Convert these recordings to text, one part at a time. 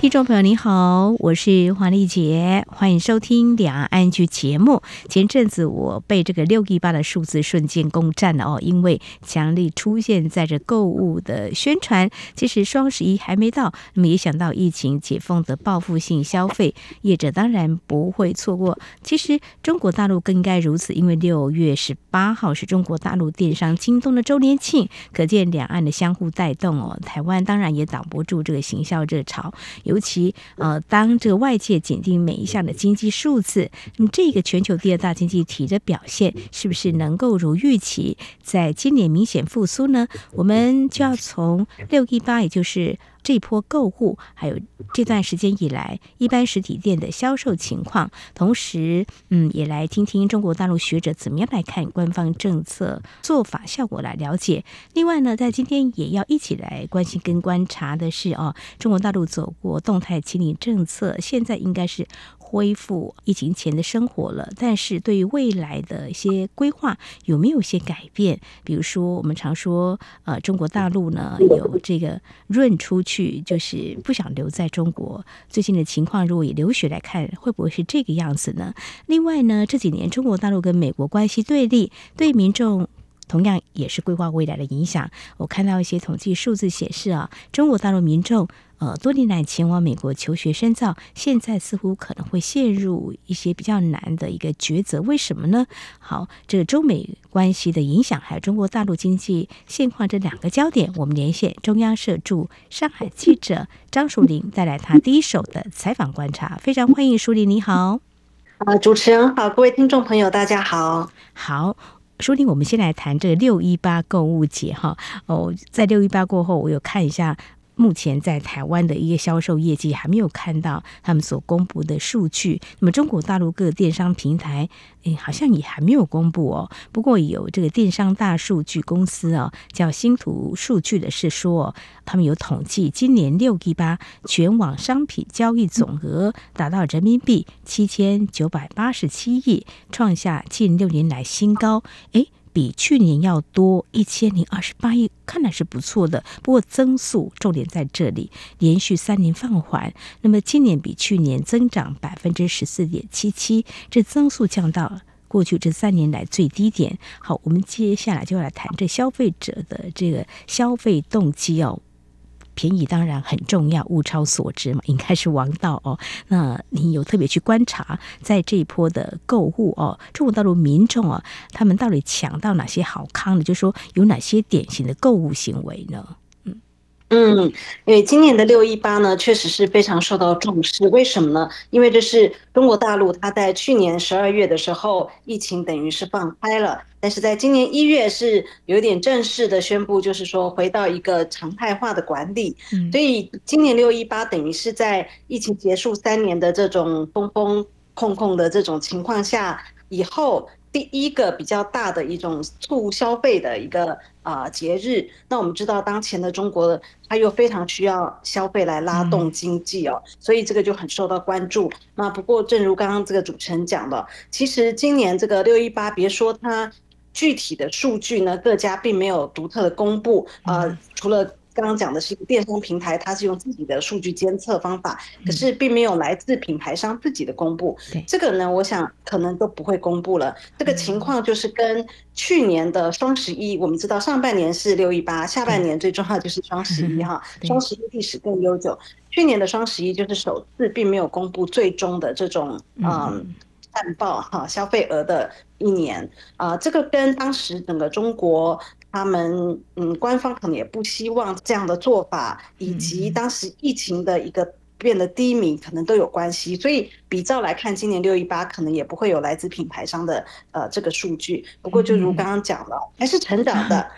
听众朋友，你好，我是黄丽杰，欢迎收听两岸 ING 节目。前阵子我被这个六一八的数字瞬间攻占了哦，因为强力出现在这购物的宣传。其实双十一还没到，那么也想到疫情解封的报复性消费，业者当然不会错过。其实中国大陆更应该如此，因为六月十八号是中国大陆电商京东的周年庆，可见两岸的相互带动哦。台湾当然也挡不住这个行销热潮。尤其呃，当这个外界紧盯每一项的经济数字，那么这个全球第二大经济体的表现是不是能够如预期，在今年明显复苏呢？我们就要从六一八，也就是。这波购物，还有这段时间以来一般实体店的销售情况，同时，嗯，也来听听中国大陆学者怎么样来看官方政策做法效果来了解。另外呢，在今天也要一起来关心跟观察的是哦，中国大陆走过动态清零政策，现在应该是。恢复疫情前的生活了，但是对于未来的一些规划有没有一些改变？比如说，我们常说，呃，中国大陆呢有这个润出去，就是不想留在中国。最近的情况，如果以留学来看，会不会是这个样子呢？另外呢，这几年中国大陆跟美国关系对立，对民众同样也是规划未来的影响。我看到一些统计数字显示啊，中国大陆民众。呃，多年来前往美国求学深造，现在似乎可能会陷入一些比较难的一个抉择。为什么呢？好，这个中美关系的影响，还有中国大陆经济现况这两个焦点，我们连线中央社驻上海记者张淑玲，带来他第一手的采访观察。非常欢迎淑玲，你好。啊，主持人好，各位听众朋友，大家好。好，淑玲，我们先来谈这个六一八购物节哈。哦，在六一八过后，我有看一下。目前在台湾的一个销售业绩还没有看到他们所公布的数据。那么中国大陆各电商平台，诶，好像也还没有公布哦。不过有这个电商大数据公司哦，叫星图数据的是说，他们有统计，今年六一八全网商品交易总额达到人民币七千九百八十七亿，创下近六年来新高。诶。比去年要多一千零二十八亿，看来是不错的。不过增速重点在这里，连续三年放缓。那么今年比去年增长百分之十四点七七，这增速降到过去这三年来最低点。好，我们接下来就来谈这消费者的这个消费动机哦。便宜当然很重要，物超所值嘛，应该是王道哦。那你有特别去观察，在这一波的购物哦，中国大陆民众啊，他们到底抢到哪些好康的？就是说有哪些典型的购物行为呢？嗯，因为今年的六一八呢，确实是非常受到重视。为什么呢？因为这是中国大陆，它在去年十二月的时候，疫情等于是放开了，但是在今年一月是有点正式的宣布，就是说回到一个常态化的管理。所以今年六一八等于是在疫情结束三年的这种封封控控的这种情况下以后。第一个比较大的一种促消费的一个啊节日，那我们知道当前的中国，它又非常需要消费来拉动经济哦，所以这个就很受到关注。那不过，正如刚刚这个主持人讲的，其实今年这个六一八，别说它具体的数据呢，各家并没有独特的公布啊，除了。刚刚讲的是一个电商平台，它是用自己的数据监测方法，可是并没有来自品牌商自己的公布。这个呢，我想可能都不会公布了。这个情况就是跟去年的双十一，我们知道上半年是六一八，下半年最重要就是双十一 哈。双十一历史更悠久，去年的双十一就是首次并没有公布最终的这种嗯战报哈消费额的一年啊，这个跟当时整个中国。他们嗯，官方可能也不希望这样的做法，以及当时疫情的一个变得低迷，可能都有关系。所以比照来看，今年六一八可能也不会有来自品牌商的呃这个数据。不过就如刚刚讲了，还是成长的。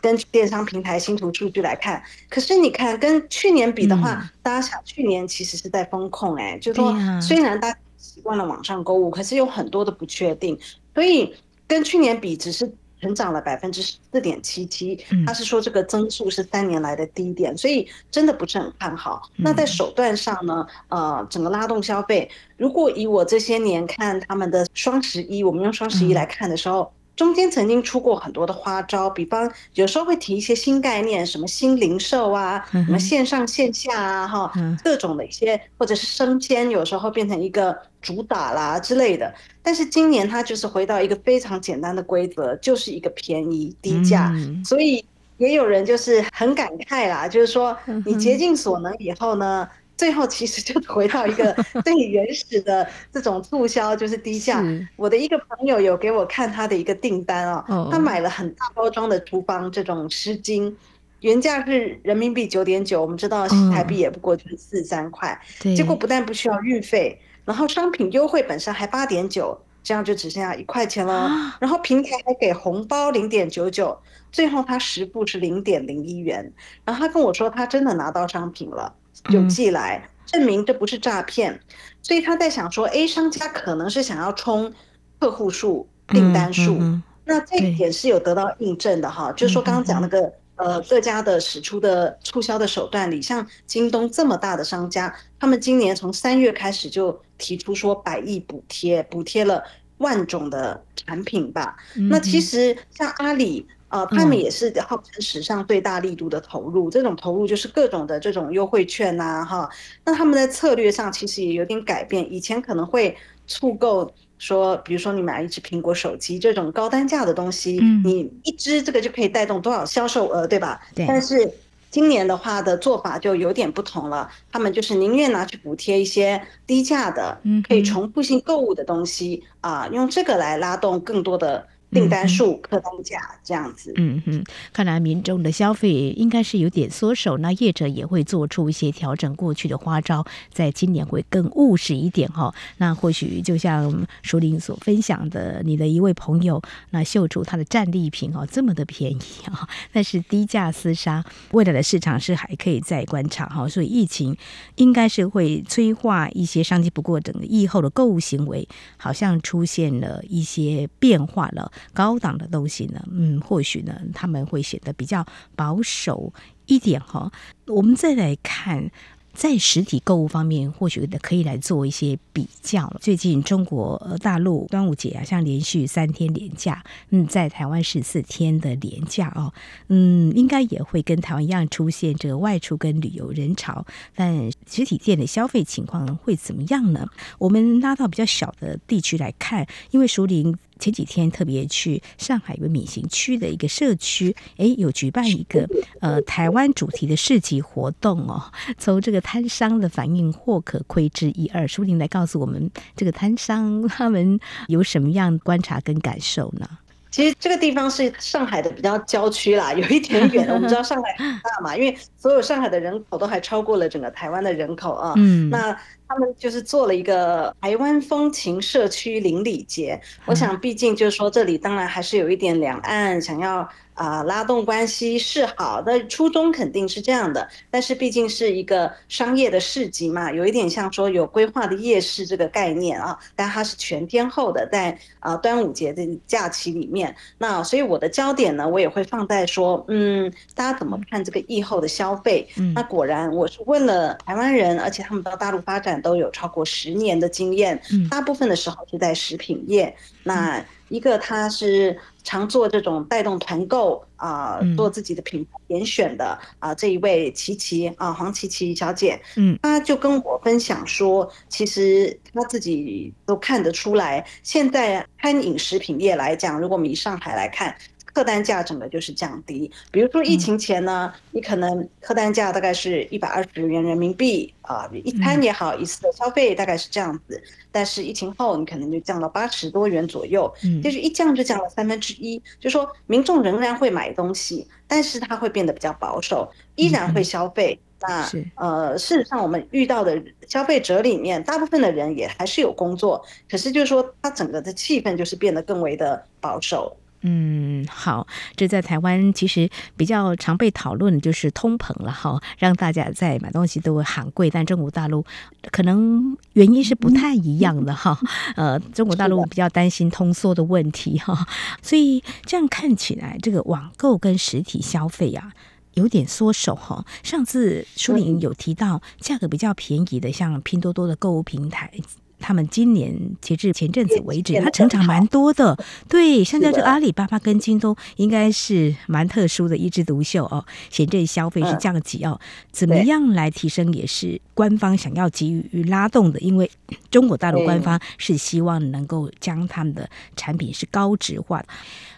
跟电商平台星图数据来看，可是你看跟去年比的话，大家想去年其实是在风控哎，就说虽然大家习惯了网上购物，可是有很多的不确定，所以跟去年比只是。成长了百分之四点七七，他是说这个增速是三年来的低点，所以真的不是很看好。那在手段上呢，呃，整个拉动消费，如果以我这些年看他们的双十一，我们用双十一来看的时候。中间曾经出过很多的花招，比方有时候会提一些新概念，什么新零售啊，什么线上线下啊，哈，各种的一些，或者是生鲜，有时候变成一个主打啦之类的。但是今年它就是回到一个非常简单的规则，就是一个便宜低价，所以也有人就是很感慨啦，就是说你竭尽所能以后呢。最后其实就回到一个 最原始的这种促销，就是低价。我的一个朋友有给我看他的一个订单哦，他买了很大包装的厨房这种湿巾，原价是人民币九点九，我们知道新台币也不过就是四三块，结果不但不需要运费，然后商品优惠本身还八点九，这样就只剩下一块钱了。然后平台还给红包零点九九，最后他实付是零点零一元。然后他跟我说他真的拿到商品了。有寄来证明这不是诈骗，所以他在想说，A 商家可能是想要冲客户数、订单数，那这一点是有得到印证的哈。就是说刚刚讲那个呃各家的使出的促销的手段里，像京东这么大的商家，他们今年从三月开始就提出说百亿补贴，补贴了万种的产品吧。那其实像阿里。呃，他们也是号称史上最大力度的投入，这种投入就是各种的这种优惠券呐、啊，哈。那他们在策略上其实也有点改变，以前可能会促购说，比如说你买一只苹果手机这种高单价的东西，你一支这个就可以带动多少销售额，对吧？对。但是今年的话的做法就有点不同了，他们就是宁愿拿去补贴一些低价的、可以重复性购物的东西啊，用这个来拉动更多的。订单数、客单价这样子，嗯哼，看来民众的消费应该是有点缩手，那业者也会做出一些调整。过去的花招，在今年会更务实一点哈。那或许就像淑玲所分享的，你的一位朋友，那秀出他的战利品哦，这么的便宜啊，但是低价厮杀，未来的市场是还可以再观察哈。所以疫情应该是会催化一些商机，不过整个疫后的购物行为好像出现了一些变化了。高档的东西呢，嗯，或许呢，他们会显得比较保守一点哈。我们再来看。在实体购物方面，或许可以来做一些比较。最近中国大陆端午节啊，像连续三天连假，嗯，在台湾是四天的连假哦，嗯，应该也会跟台湾一样出现这个外出跟旅游人潮，但实体店的消费情况会怎么样呢？我们拉到比较小的地区来看，因为熟龄前几天特别去上海一个闵行区的一个社区，哎，有举办一个呃台湾主题的市集活动哦，从这个。摊商的反应或可窥之一二，舒婷来告诉我们，这个摊商他们有什么样观察跟感受呢？其实这个地方是上海的比较郊区啦，有一点远。我们知道上海很大嘛，因为所有上海的人口都还超过了整个台湾的人口啊。嗯，那他们就是做了一个台湾风情社区邻里节。我想，毕竟就是说，这里当然还是有一点两岸想要。啊，拉动关系是好的，初衷肯定是这样的，但是毕竟是一个商业的市集嘛，有一点像说有规划的夜市这个概念啊，但它是全天候的，在啊端午节的假期里面，那所以我的焦点呢，我也会放在说，嗯，大家怎么看这个疫后的消费？嗯，那果然我是问了台湾人，而且他们到大陆发展都有超过十年的经验，大部分的时候是在食品业，那。一个他是常做这种带动团购啊、呃，做自己的品牌点选的啊、呃，这一位琪琪啊，黄琪琪小姐，嗯，她就跟我分享说，其实她自己都看得出来，现在餐饮食品业来讲，如果我们以上海来看。客单价整个就是降低，比如说疫情前呢，你可能客单价大概是一百二十元人民币啊，一餐也好，一次的消费大概是这样子。但是疫情后，你可能就降到八十多元左右，就是一降就降了三分之一。就说民众仍然会买东西，但是他会变得比较保守，依然会消费。那呃，事实上我们遇到的消费者里面，大部分的人也还是有工作，可是就是说，他整个的气氛就是变得更为的保守。嗯，好，这在台湾其实比较常被讨论的就是通膨了哈，让大家在买东西都会喊贵，但中国大陆可能原因是不太一样的哈。呃，中国大陆比较担心通缩的问题哈，所以这样看起来，这个网购跟实体消费啊有点缩手哈。上次舒玲有提到价格比较便宜的，像拼多多的购物平台。他们今年截至前阵子为止，它成长蛮多的。对，现在这阿里巴巴跟京东应该是蛮特殊的一枝独秀哦。显著消费是降级哦，怎么样来提升也是官方想要给予拉动的。因为 中国大陆官方是希望能够将他们的产品是高值化。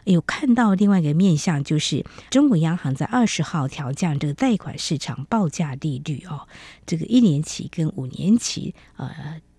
有看到另外一个面向，就是中国央行在二十号调降这个贷款市场报价利率哦，这个一年期跟五年期呃。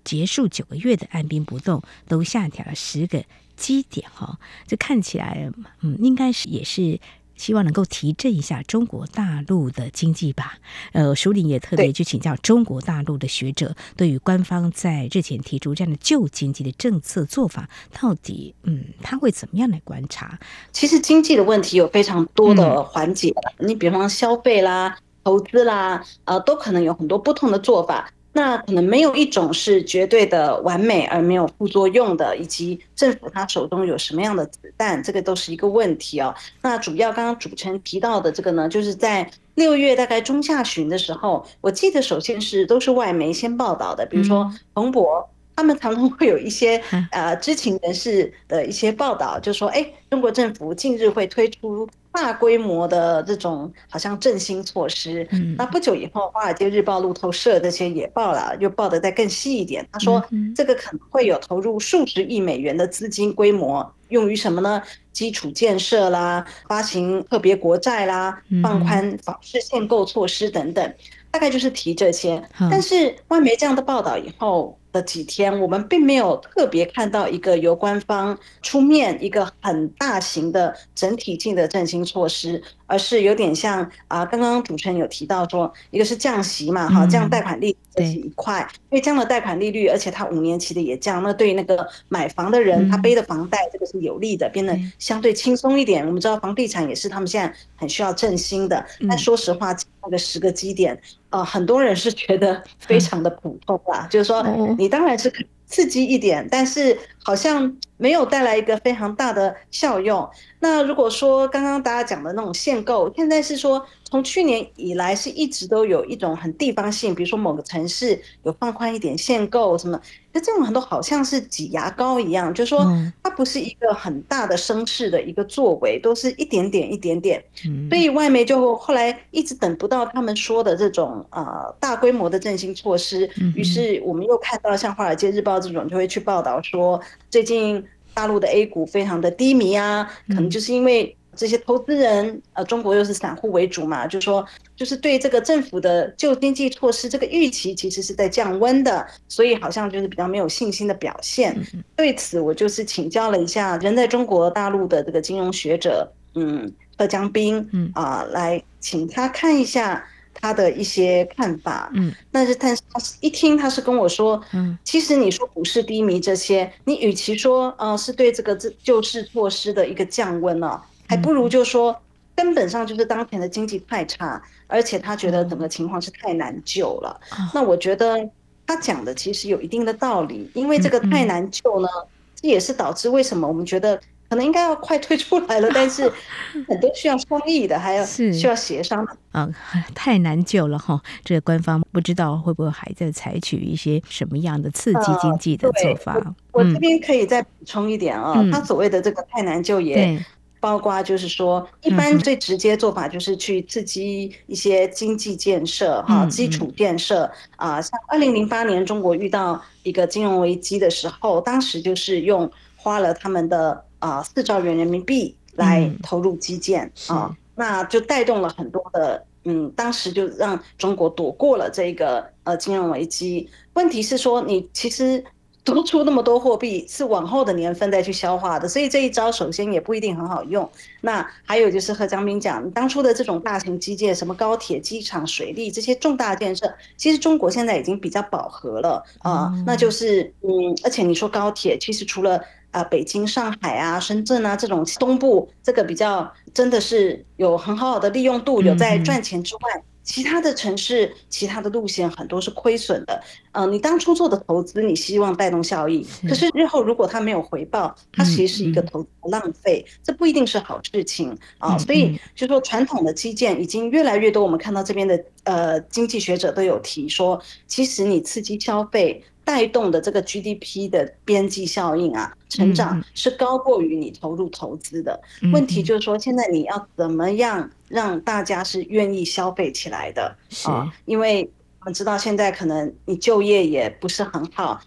结束九个月的按兵不动，都下调了十个基点哈，这看起来嗯，应该是也是希望能够提振一下中国大陆的经济吧。呃，书里也特别去请教中国大陆的学者，对于官方在日前提出这样的救经济的政策做法，到底嗯，他会怎么样来观察？其实经济的问题有非常多的环节，嗯、你比方消费啦、投资啦，呃，都可能有很多不同的做法。那可能没有一种是绝对的完美而没有副作用的，以及政府他手中有什么样的子弹，这个都是一个问题哦。那主要刚刚主持人提到的这个呢，就是在六月大概中下旬的时候，我记得首先是都是外媒先报道的，比如说彭博，他们常常会有一些呃知情人士的一些报道，就说哎，中国政府近日会推出。大规模的这种好像振兴措施，嗯，那不久以后，《华尔街日报》、路透社这些也报了，又报得再更细一点。他说，这个可能会有投入数十亿美元的资金规模，用于什么呢？基础建设啦，发行特别国债啦，放宽房市限购措施等等，大概就是提这些。但是外媒这样的报道以后。的几天，我们并没有特别看到一个由官方出面一个很大型的整体性的振兴措施，而是有点像啊，刚刚主持人有提到说，一个是降息嘛，哈，降贷款利率这一块，因为降了贷款利率，而且它五年期的也降，那对那个买房的人，他背的房贷这个是有利的，变得相对轻松一点。我们知道房地产也是他们现在很需要振兴的，但说实话，那个十个基点。呃，很多人是觉得 非常的普通啦，就是说，你当然是可以刺激一点，但是好像没有带来一个非常大的效用。那如果说刚刚大家讲的那种限购，现在是说从去年以来是一直都有一种很地方性，比如说某个城市有放宽一点限购什么。那这种很多好像是挤牙膏一样，就是说它不是一个很大的声势的一个作为，都是一点点一点点。所以外媒就后来一直等不到他们说的这种呃大规模的振兴措施，于是我们又看到像《华尔街日报》这种就会去报道说，最近大陆的 A 股非常的低迷啊，可能就是因为。这些投资人，呃，中国又是散户为主嘛，就是说，就是对这个政府的救经济措施这个预期其实是在降温的，所以好像就是比较没有信心的表现。对此，我就是请教了一下人在中国大陆的这个金融学者，嗯，贺江斌，嗯啊，来请他看一下他的一些看法。嗯，但是但是他一听他是跟我说，嗯，其实你说股市低迷这些，你与其说呃是对这个这救市措施的一个降温呢。还不如就说，根本上就是当前的经济太差，而且他觉得整个情况是太难救了。那我觉得他讲的其实有一定的道理，因为这个太难救呢，这也是导致为什么我们觉得可能应该要快推出来了，但是 很多需要商议的，还要需要协商的。啊，太难救了哈！这个官方不知道会不会还在采取一些什么样的刺激经济的做法。我这边可以再补充一点啊，他所谓的这个太难救也。包括就是说，一般最直接做法就是去刺激一些经济建设，哈，基础建设啊。像二零零八年中国遇到一个金融危机的时候，当时就是用花了他们的啊四兆元人民币来投入基建啊，那就带动了很多的，嗯，当时就让中国躲过了这个呃金融危机。问题是说，你其实。多出那么多货币是往后的年份再去消化的，所以这一招首先也不一定很好用。那还有就是和张斌讲，当初的这种大型基建，什么高铁、机场、水利这些重大建设，其实中国现在已经比较饱和了啊。那就是嗯，而且你说高铁，其实除了呃北京、上海啊、深圳啊这种东部，这个比较真的是有很好好的利用度，有在赚钱之外。嗯其他的城市，其他的路线很多是亏损的。嗯、呃，你当初做的投资，你希望带动效益，可是日后如果它没有回报，它其实是一个投资的浪费，这不一定是好事情啊。所以就说传统的基建已经越来越多，我们看到这边的呃经济学者都有提说，其实你刺激消费。带动的这个 GDP 的边际效应啊，成长是高过于你投入投资的。问题就是说，现在你要怎么样让大家是愿意消费起来的啊？因为我们知道现在可能你就业也不是很好，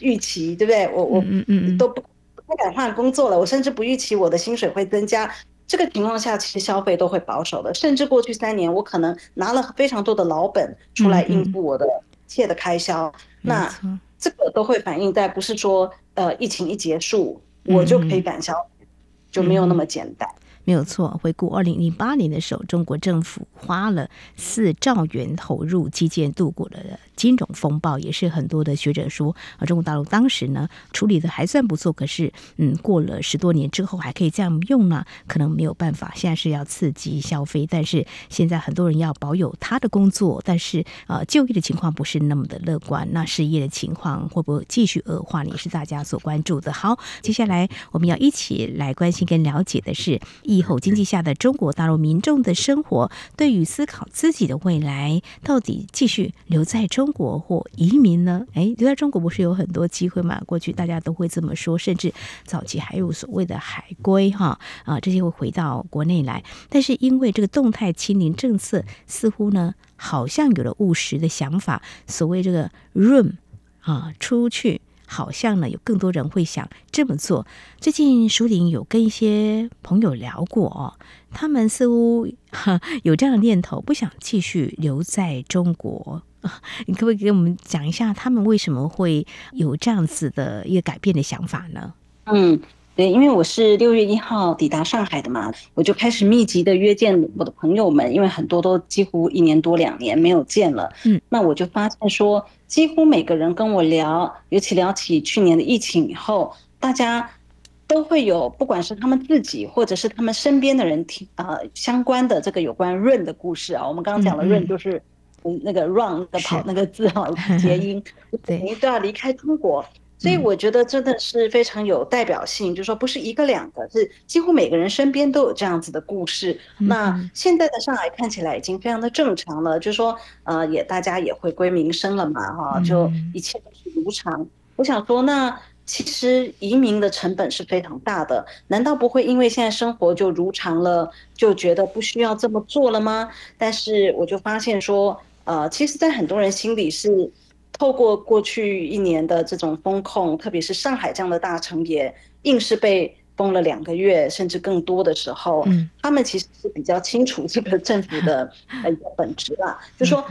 预期对不对？我我嗯嗯都不不敢换工作了，我甚至不预期我的薪水会增加。这个情况下，其实消费都会保守的。甚至过去三年，我可能拿了非常多的老本出来应付我的一切的开销。那这个都会反映在，不是说呃疫情一结束，我就可以赶消，就没有那么简单。没有错，回顾二零零八年的时候，中国政府花了四兆元投入基建，度过了金融风暴，也是很多的学者说啊，中国大陆当时呢处理的还算不错。可是，嗯，过了十多年之后还可以这样用呢？可能没有办法。现在是要刺激消费，但是现在很多人要保有他的工作，但是呃，就业的情况不是那么的乐观。那失业的情况会不会继续恶化？也是大家所关注的。好，接下来我们要一起来关心跟了解的是。疫后经济下的中国大陆民众的生活，对于思考自己的未来，到底继续留在中中国或移民呢？哎，留在中国不是有很多机会吗？过去大家都会这么说，甚至早期还有所谓的海归哈啊，这些会回到国内来。但是因为这个动态清零政策，似乎呢好像有了务实的想法，所谓这个润啊出去。好像呢，有更多人会想这么做。最近淑玲有跟一些朋友聊过哦，他们似乎有这样的念头，不想继续留在中国。你可不可以给我们讲一下，他们为什么会有这样子的一个改变的想法呢？嗯。对，因为我是六月一号抵达上海的嘛，我就开始密集的约见我的朋友们，因为很多都几乎一年多两年没有见了。嗯，那我就发现说，几乎每个人跟我聊，尤其聊起去年的疫情以后，大家都会有，不管是他们自己或者是他们身边的人听啊、呃、相关的这个有关润的故事啊。我们刚刚讲的润就是那个 run 的跑那个字啊，谐音，等于都要离开中国。所以我觉得真的是非常有代表性，就是说不是一个两个，是几乎每个人身边都有这样子的故事。那现在的上海看起来已经非常的正常了，就是说呃也大家也回归民生了嘛，哈，就一切都是如常。我想说，那其实移民的成本是非常大的，难道不会因为现在生活就如常了，就觉得不需要这么做了吗？但是我就发现说，呃，其实，在很多人心里是。透过过去一年的这种风控，特别是上海这样的大城也硬是被封了两个月，甚至更多的时候，嗯，他们其实是比较清楚这个政府的 呃本质啦。就说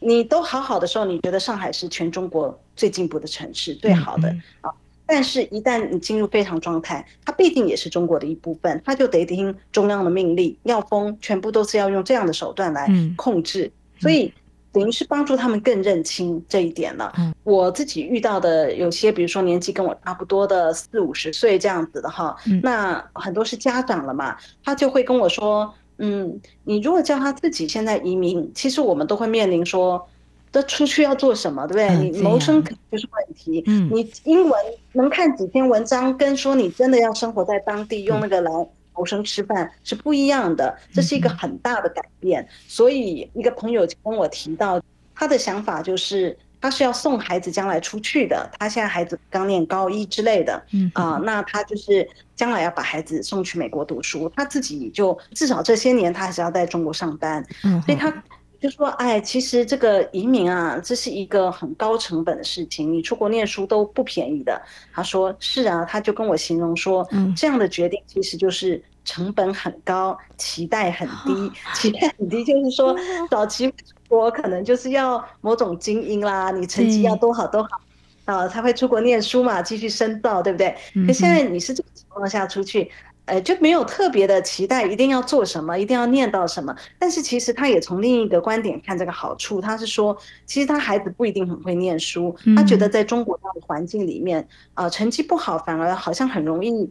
你都好好的时候，你觉得上海是全中国最进步的城市，最好的啊。但是，一旦你进入非常状态，它毕竟也是中国的一部分，它就得听中央的命令，要封，全部都是要用这样的手段来控制，所以。等于是帮助他们更认清这一点了。嗯我自己遇到的有些，比如说年纪跟我差不多的四五十岁这样子的哈，那很多是家长了嘛，他就会跟我说，嗯，你如果叫他自己现在移民，其实我们都会面临说，这出去要做什么，对不对？你谋生就是问题。嗯你英文能看几篇文章，跟说你真的要生活在当地用那个来。谋生吃饭是不一样的，这是一个很大的改变。所以一个朋友跟我提到，他的想法就是，他是要送孩子将来出去的。他现在孩子刚念高一之类的，嗯啊，那他就是将来要把孩子送去美国读书，他自己就至少这些年他还是要在中国上班，嗯所以他。就说，哎，其实这个移民啊，这是一个很高成本的事情，你出国念书都不便宜的。他说是啊，他就跟我形容说，这样的决定其实就是成本很高，期待很低。期待很低就是说，早期出国可能就是要某种精英啦，你成绩要多好多好啊，才会出国念书嘛，继续深造，对不对？可现在你是这个情况下出去。呃，就没有特别的期待，一定要做什么，一定要念到什么。但是其实他也从另一个观点看这个好处，他是说，其实他孩子不一定很会念书，他觉得在中国这样的环境里面，呃，成绩不好反而好像很容易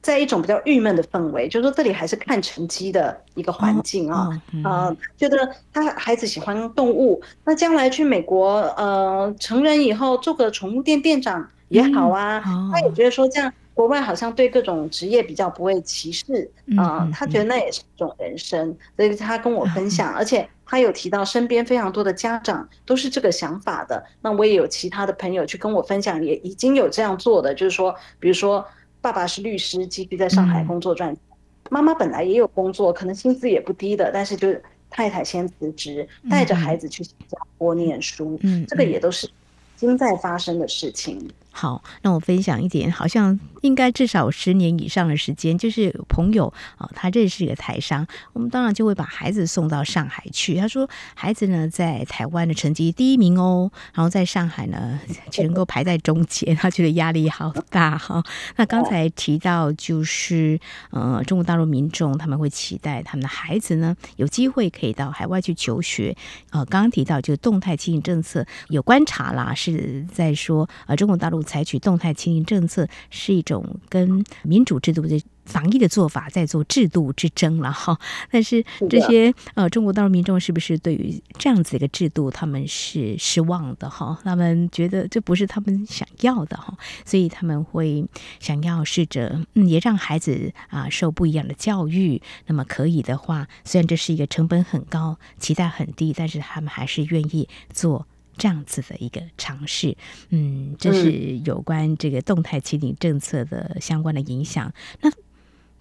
在一种比较郁闷的氛围，就是说这里还是看成绩的一个环境啊，呃，觉得他孩子喜欢动物，那将来去美国，呃，成人以后做个宠物店店长也好啊，他也觉得说这样。国外好像对各种职业比较不会歧视啊、呃，他觉得那也是一种人生，所以他跟我分享，而且他有提到身边非常多的家长都是这个想法的。那我也有其他的朋友去跟我分享，也已经有这样做的，就是说，比如说爸爸是律师，继续在上海工作赚钱，妈妈本来也有工作，可能薪资也不低的，但是就太太先辞职，带着孩子去新加坡念书，这个也都是已经在发生的事情。好，那我分享一点，好像应该至少十年以上的时间，就是朋友啊，他认识一个台商，我们当然就会把孩子送到上海去。他说，孩子呢在台湾的成绩第一名哦，然后在上海呢只能够排在中间，他觉得压力好大哈。那刚才提到就是，呃，中国大陆民众他们会期待他们的孩子呢有机会可以到海外去求学。呃，刚刚提到就动态清零政策有观察啦，是在说呃中国大陆。采取动态清零政策是一种跟民主制度的防疫的做法，在做制度之争了哈。但是这些呃中国大陆民众是不是对于这样子一个制度，他们是失望的哈？他们觉得这不是他们想要的哈，所以他们会想要试着嗯，也让孩子啊受不一样的教育。那么可以的话，虽然这是一个成本很高、期待很低，但是他们还是愿意做。这样子的一个尝试，嗯，这是有关这个动态清零政策的相关的影响。那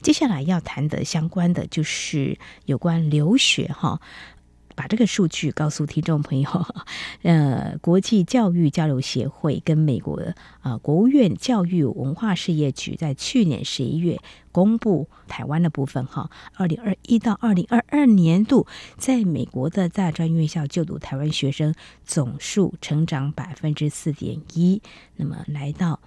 接下来要谈的相关的就是有关留学哈。把这个数据告诉听众朋友，呃，国际教育交流协会跟美国的啊、呃、国务院教育文化事业局在去年十一月公布台湾的部分哈，二零二一到二零二二年度在美国的大专院校就读台湾学生总数成长百分之四点一，那么来到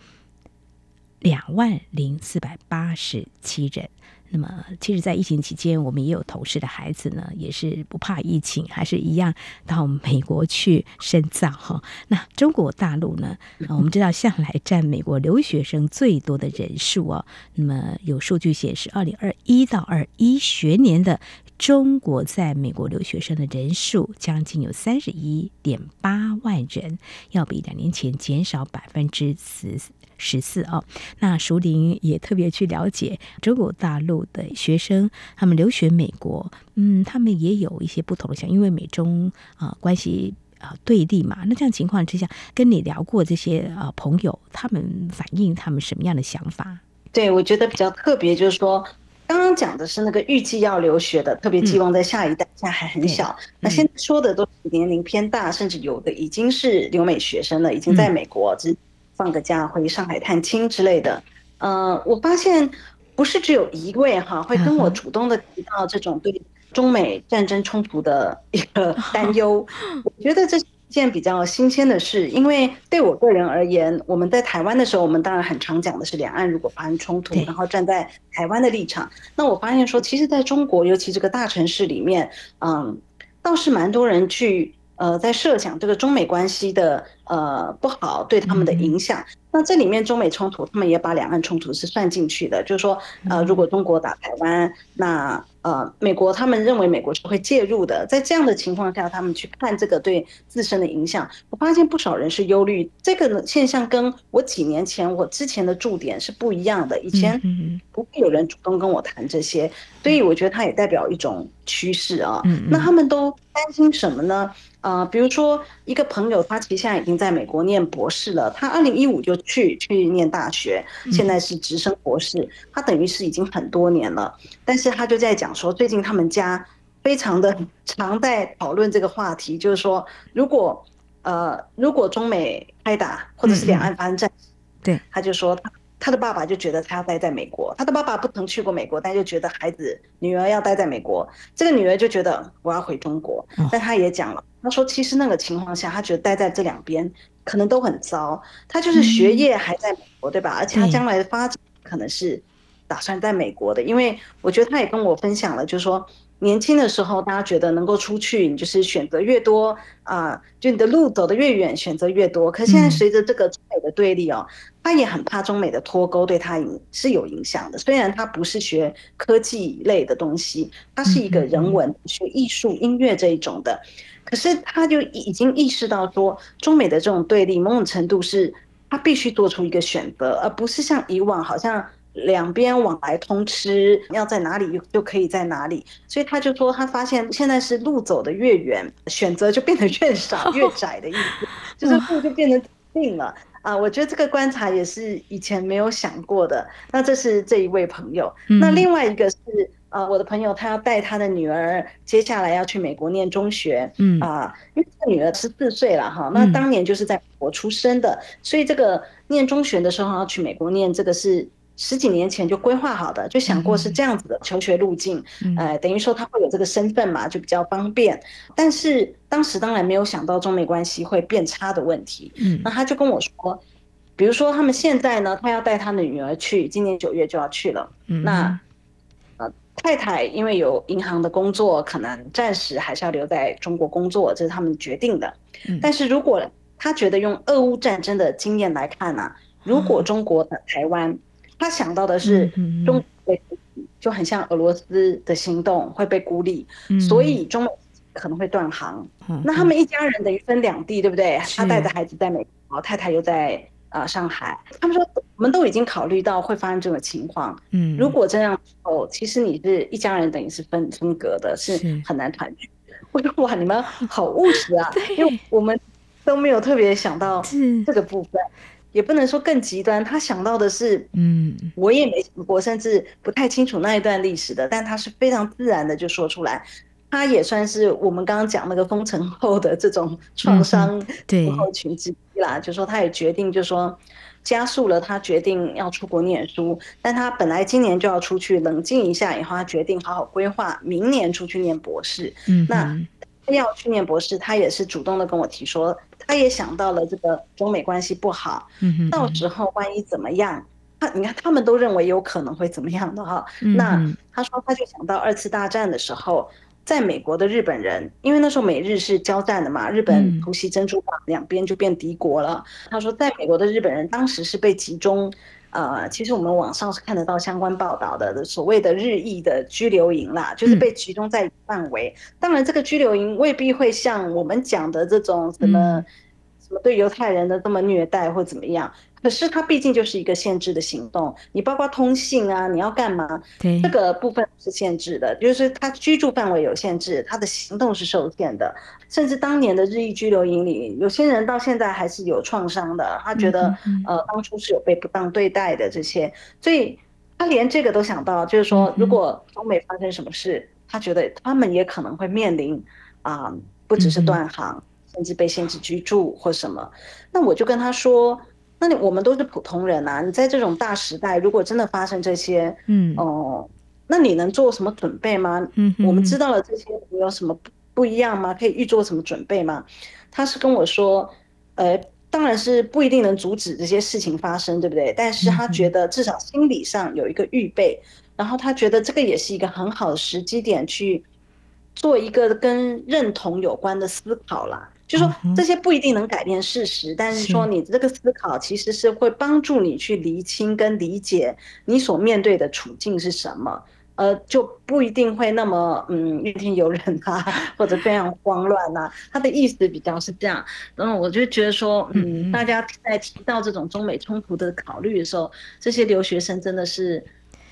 两万零四百八十七人。那么，其实，在疫情期间，我们也有同事的孩子呢，也是不怕疫情，还是一样到美国去深造哈。那中国大陆呢？我们知道向来占美国留学生最多的人数哦。那么有数据显示，二零二一到二一学年的中国在美国留学生的人数将近有三十一点八万人，要比两年前减少百分之十。十四哦，那淑铃也特别去了解中国大陆的学生，他们留学美国，嗯，他们也有一些不同的想，因为美中啊、呃、关系啊、呃、对立嘛。那这样情况之下，跟你聊过这些啊、呃、朋友，他们反映他们什么样的想法？对，我觉得比较特别，就是说刚刚讲的是那个预计要留学的，特别寄望在下一代，现在还很小。嗯、那现在说的都是年龄偏大，甚至有的已经是留美学生了，已经在美国。嗯放个假回上海探亲之类的，呃，我发现不是只有一位哈会跟我主动的提到这种对中美战争冲突的一个担忧。我觉得这是一件比较新鲜的事，因为对我个人而言，我们在台湾的时候，我们当然很常讲的是两岸如果发生冲突，然后站在台湾的立场。那我发现说，其实在中国，尤其这个大城市里面，嗯，倒是蛮多人去。呃，在设想这个中美关系的呃不好对他们的影响，那这里面中美冲突，他们也把两岸冲突是算进去的，就是说，呃，如果中国打台湾，那。呃，美国他们认为美国是会介入的，在这样的情况下，他们去看这个对自身的影响，我发现不少人是忧虑这个现象，跟我几年前我之前的驻点是不一样的。以前不会有人主动跟我谈这些，所以我觉得它也代表一种趋势啊。那他们都担心什么呢？啊、呃，比如说一个朋友，他其实现在已经在美国念博士了，他二零一五就去去念大学，现在是直升博士，他等于是已经很多年了，但是他就在讲。说最近他们家非常的常在讨论这个话题，就是说，如果呃，如果中美开打，或者是两岸发生战争，对，他就说他他的爸爸就觉得他要待在美国，他的爸爸不曾去过美国，但就觉得孩子女儿要待在美国，这个女儿就觉得我要回中国，但他也讲了，他说其实那个情况下，他觉得待在这两边可能都很糟，他就是学业还在美国，对吧？而且他将来的发展可能是。打算在美国的，因为我觉得他也跟我分享了，就是说年轻的时候大家觉得能够出去，你就是选择越多啊、呃，就你的路走得越远，选择越多。可现在随着这个中美的对立哦，他也很怕中美的脱钩对他影是有影响的。虽然他不是学科技类的东西，他是一个人文学艺术音乐这一种的，可是他就已经意识到说，中美的这种对立某种程度是他必须做出一个选择，而不是像以往好像。两边往来通吃，要在哪里就可以在哪里，所以他就说他发现现在是路走得越远，选择就变得越少越窄的意思，就是路就变得定了啊。我觉得这个观察也是以前没有想过的。那这是这一位朋友，那另外一个是呃我的朋友，他要带他的女儿接下来要去美国念中学，嗯啊，因为这个女儿十四岁了哈，那当年就是在美国出生的，所以这个念中学的时候要去美国念这个是。十几年前就规划好的，就想过是这样子的求学路径，呃，等于说他会有这个身份嘛，就比较方便。但是当时当然没有想到中美关系会变差的问题。嗯，那他就跟我说，比如说他们现在呢，他要带他的女儿去，今年九月就要去了。嗯，那呃，太太因为有银行的工作，可能暂时还是要留在中国工作，这是他们决定的。嗯但是如果他觉得用俄乌战争的经验来看呢，啊，如果中国的台湾。他想到的是中国就很像俄罗斯的行动会被孤立，所以中美可能会断航。那他们一家人等于分两地，对不对？他带着孩子在美国，太太又在啊上海。他们说我们都已经考虑到会发生这种情况。嗯，如果这样哦，其实你是一家人，等于是分分隔的，是很难团聚。我说哇，你们好务实啊，因为我们都没有特别想到这个部分。也不能说更极端，他想到的是，嗯，我也没想过，甚至不太清楚那一段历史的，但他是非常自然的就说出来，他也算是我们刚刚讲那个封城后的这种创伤症候群之一啦，就说他也决定，就说加速了他决定要出国念书，但他本来今年就要出去冷静一下，以后他决定好好规划明年出去念博士，嗯，那他要去念博士，他也是主动的跟我提说。他也想到了这个中美关系不好，到时候万一怎么样？他你看，他们都认为有可能会怎么样的哈。那他说，他就想到二次大战的时候，在美国的日本人，因为那时候美日是交战的嘛，日本突袭珍珠港，两边就变敌国了。他说，在美国的日本人当时是被集中。呃，其实我们网上是看得到相关报道的，所谓的日裔的拘留营啦，就是被集中在范围。当然，这个拘留营未必会像我们讲的这种什么什么对犹太人的这么虐待或怎么样。可是它毕竟就是一个限制的行动，你包括通信啊，你要干嘛？对，这个部分是限制的，就是它居住范围有限制，它的行动是受限的。甚至当年的日裔拘留营里，有些人到现在还是有创伤的，他觉得呃当初是有被不当对待的这些，所以他连这个都想到，就是说如果中美发生什么事，他觉得他们也可能会面临啊，不只是断航，甚至被限制居住或什么。那我就跟他说。那你我们都是普通人啊，你在这种大时代，如果真的发生这些，嗯哦，那你能做什么准备吗？嗯，我们知道了这些，你有什么不不一样吗？可以预做什么准备吗？他是跟我说，呃，当然是不一定能阻止这些事情发生，对不对？但是他觉得至少心理上有一个预备，然后他觉得这个也是一个很好的时机点去做一个跟认同有关的思考啦。就说这些不一定能改变事实，但是说你这个思考其实是会帮助你去厘清跟理解你所面对的处境是什么，呃，就不一定会那么嗯怨天尤人啊，或者非常慌乱啊。他的意思比较是这样，然后我就觉得说，嗯，大家在提到这种中美冲突的考虑的时候，这些留学生真的是。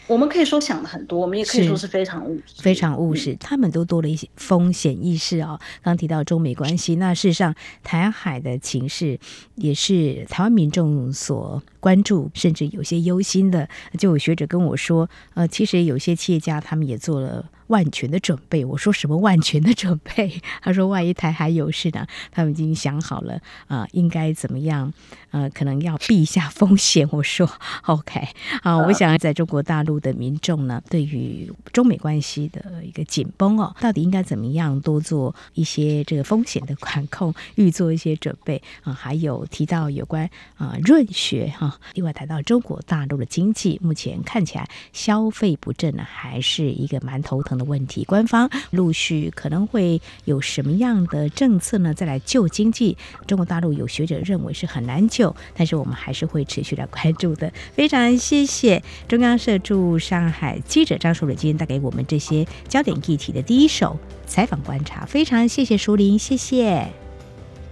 我们可以说想的很多，我们也可以说是非常务实，非常务实。他们都多了一些风险意识啊、哦。刚提到中美关系，那事实上台海的情势也是台湾民众所关注，甚至有些忧心的。就有学者跟我说，呃，其实有些企业家他们也做了。万全的准备。我说什么万全的准备？他说万一台海有事呢？他们已经想好了啊、呃，应该怎么样？呃，可能要避一下风险。我说 OK 啊，我想在中国大陆的民众呢，对于中美关系的一个紧绷哦，到底应该怎么样多做一些这个风险的管控，预做一些准备啊？还有提到有关啊润学哈，另外谈到中国大陆的经济，目前看起来消费不振呢，还是一个蛮头疼的问题。官方陆续可能会有什么样的政策呢？再来救经济，中国大陆有学者认为是很难救。但是我们还是会持续来关注的。非常谢谢中央社驻上海记者张淑玲今天带给我们这些焦点议题的第一手采访观察。非常谢谢淑玲，谢谢，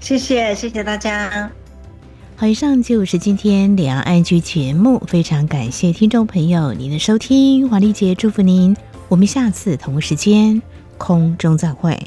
谢谢，谢谢大家。好，以上就是今天两岸 ING 节目。非常感谢听众朋友您的收听，华丽姐祝福您，我们下次同一时间空中再会。